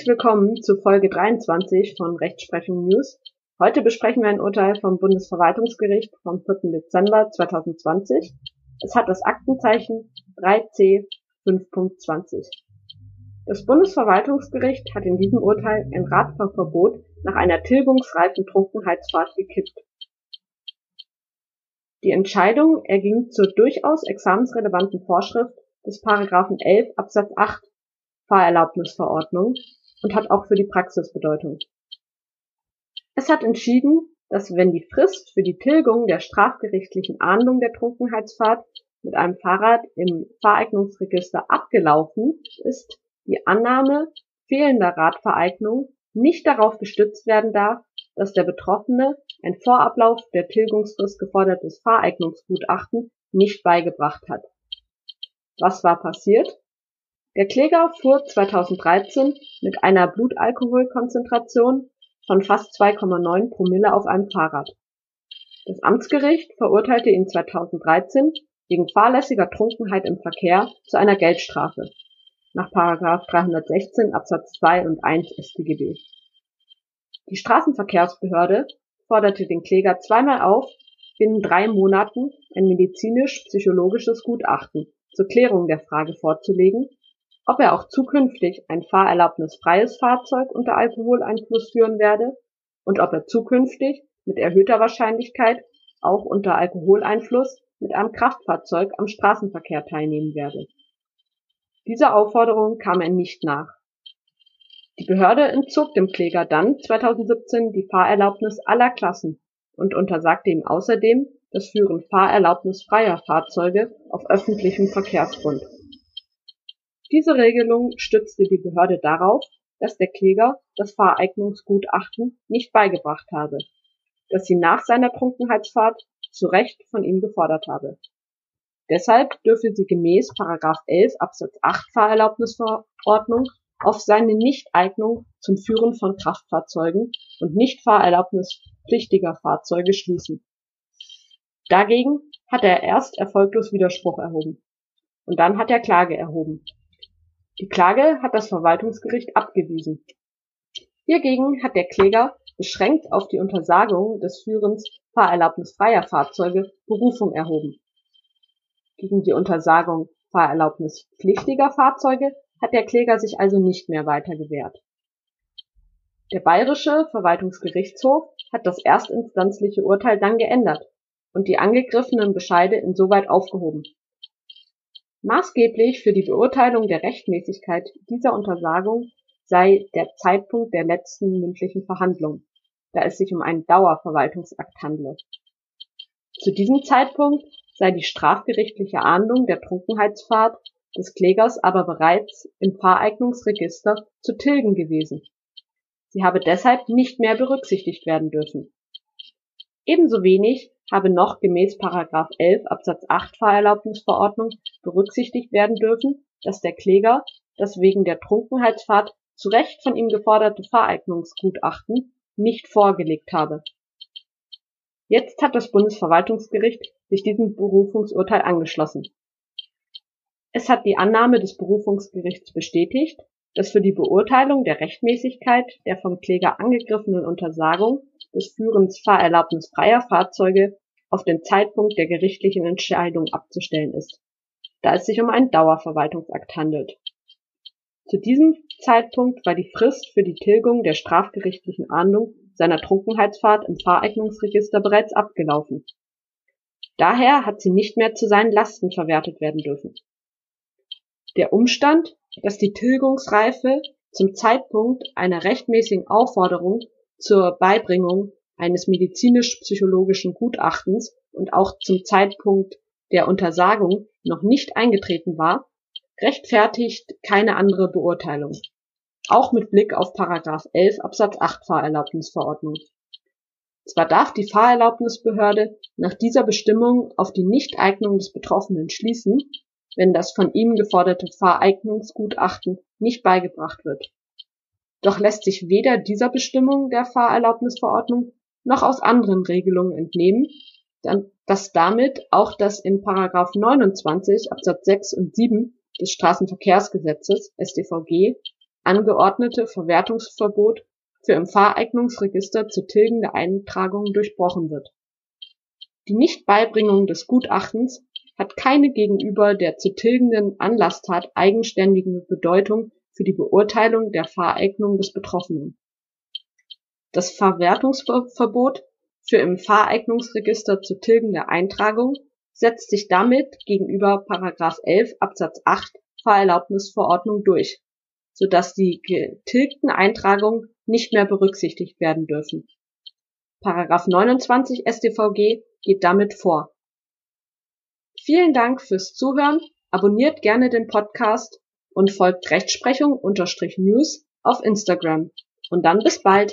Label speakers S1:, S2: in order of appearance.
S1: Herzlich willkommen zu Folge 23 von Rechtsprechung News. Heute besprechen wir ein Urteil vom Bundesverwaltungsgericht vom 4. Dezember 2020. Es hat das Aktenzeichen 3c 5.20. Das Bundesverwaltungsgericht hat in diesem Urteil ein Radfahrverbot nach einer tilgungsreifen Trunkenheitsfahrt gekippt. Die Entscheidung erging zur durchaus examensrelevanten Vorschrift des Paragraphen 11 Absatz 8 Fahrerlaubnisverordnung und hat auch für die Praxis Bedeutung. Es hat entschieden, dass wenn die Frist für die Tilgung der strafgerichtlichen Ahndung der Trunkenheitsfahrt mit einem Fahrrad im Fahreignungsregister abgelaufen ist, die Annahme fehlender Radvereignung nicht darauf gestützt werden darf, dass der Betroffene ein vor Ablauf der Tilgungsfrist gefordertes Fahreignungsgutachten nicht beigebracht hat. Was war passiert? Der Kläger fuhr 2013 mit einer Blutalkoholkonzentration von fast 2,9 Promille auf einem Fahrrad. Das Amtsgericht verurteilte ihn 2013 wegen fahrlässiger Trunkenheit im Verkehr zu einer Geldstrafe nach 316 Absatz 2 und 1 StGB. Die Straßenverkehrsbehörde forderte den Kläger zweimal auf, binnen drei Monaten ein medizinisch-psychologisches Gutachten zur Klärung der Frage vorzulegen, ob er auch zukünftig ein fahrerlaubnisfreies Fahrzeug unter Alkoholeinfluss führen werde und ob er zukünftig mit erhöhter Wahrscheinlichkeit auch unter Alkoholeinfluss mit einem Kraftfahrzeug am Straßenverkehr teilnehmen werde. Dieser Aufforderung kam er nicht nach. Die Behörde entzog dem Kläger dann 2017 die Fahrerlaubnis aller Klassen und untersagte ihm außerdem das Führen fahrerlaubnisfreier Fahrzeuge auf öffentlichem Verkehrsgrund. Diese Regelung stützte die Behörde darauf, dass der Kläger das Fahreignungsgutachten nicht beigebracht habe, das sie nach seiner Trunkenheitsfahrt zu Recht von ihm gefordert habe. Deshalb dürfe sie gemäß § 11 Absatz 8 Fahrerlaubnisverordnung auf seine Nichteignung zum Führen von Kraftfahrzeugen und Nichtfahrerlaubnispflichtiger Fahrzeuge schließen. Dagegen hat er erst erfolglos Widerspruch erhoben. Und dann hat er Klage erhoben. Die Klage hat das Verwaltungsgericht abgewiesen. Hiergegen hat der Kläger beschränkt auf die Untersagung des Führens fahrerlaubnisfreier Fahrzeuge Berufung erhoben. Gegen die Untersagung fahrerlaubnispflichtiger Fahrzeuge hat der Kläger sich also nicht mehr weiter gewehrt. Der Bayerische Verwaltungsgerichtshof hat das erstinstanzliche Urteil dann geändert und die angegriffenen Bescheide insoweit aufgehoben Maßgeblich für die Beurteilung der Rechtmäßigkeit dieser Untersagung sei der Zeitpunkt der letzten mündlichen Verhandlung, da es sich um einen Dauerverwaltungsakt handle. Zu diesem Zeitpunkt sei die strafgerichtliche Ahndung der Trunkenheitsfahrt des Klägers aber bereits im Fahreignungsregister zu tilgen gewesen. Sie habe deshalb nicht mehr berücksichtigt werden dürfen. Ebenso wenig habe noch gemäß § 11 Absatz 8 Fahrerlaubnisverordnung berücksichtigt werden dürfen, dass der Kläger das wegen der Trunkenheitsfahrt zu Recht von ihm geforderte Fahreignungsgutachten nicht vorgelegt habe. Jetzt hat das Bundesverwaltungsgericht sich diesem Berufungsurteil angeschlossen. Es hat die Annahme des Berufungsgerichts bestätigt, dass für die Beurteilung der Rechtmäßigkeit der vom Kläger angegriffenen Untersagung des Führens fahrerlaubnisfreier Fahrzeuge auf den Zeitpunkt der gerichtlichen Entscheidung abzustellen ist, da es sich um einen Dauerverwaltungsakt handelt. Zu diesem Zeitpunkt war die Frist für die Tilgung der strafgerichtlichen Ahndung seiner Trunkenheitsfahrt im Fahreignungsregister bereits abgelaufen. Daher hat sie nicht mehr zu seinen Lasten verwertet werden dürfen. Der Umstand, dass die Tilgungsreife zum Zeitpunkt einer rechtmäßigen Aufforderung zur Beibringung eines medizinisch-psychologischen Gutachtens und auch zum Zeitpunkt der Untersagung noch nicht eingetreten war, rechtfertigt keine andere Beurteilung. Auch mit Blick auf Paragraph 11 Absatz 8 Fahrerlaubnisverordnung. Zwar darf die Fahrerlaubnisbehörde nach dieser Bestimmung auf die Nichteignung des Betroffenen schließen, wenn das von ihm geforderte Fahreignungsgutachten nicht beigebracht wird. Doch lässt sich weder dieser Bestimmung der Fahrerlaubnisverordnung noch aus anderen Regelungen entnehmen, dass damit auch das in § 29 Absatz 6 und 7 des Straßenverkehrsgesetzes (StVG) angeordnete Verwertungsverbot für im Fahreignungsregister zu tilgende Eintragungen durchbrochen wird. Die Nichtbeibringung des Gutachtens hat keine gegenüber der zu tilgenden Anlasstat eigenständige Bedeutung für die Beurteilung der Fahreignung des Betroffenen. Das Verwertungsverbot für im Fahreignungsregister zu tilgende Eintragung setzt sich damit gegenüber § 11 Absatz 8 Fahrerlaubnisverordnung durch, so dass die getilgten Eintragungen nicht mehr berücksichtigt werden dürfen. § 29 StVG geht damit vor. Vielen Dank fürs Zuhören, abonniert gerne den Podcast und folgt Rechtsprechung-News auf Instagram. Und dann bis bald!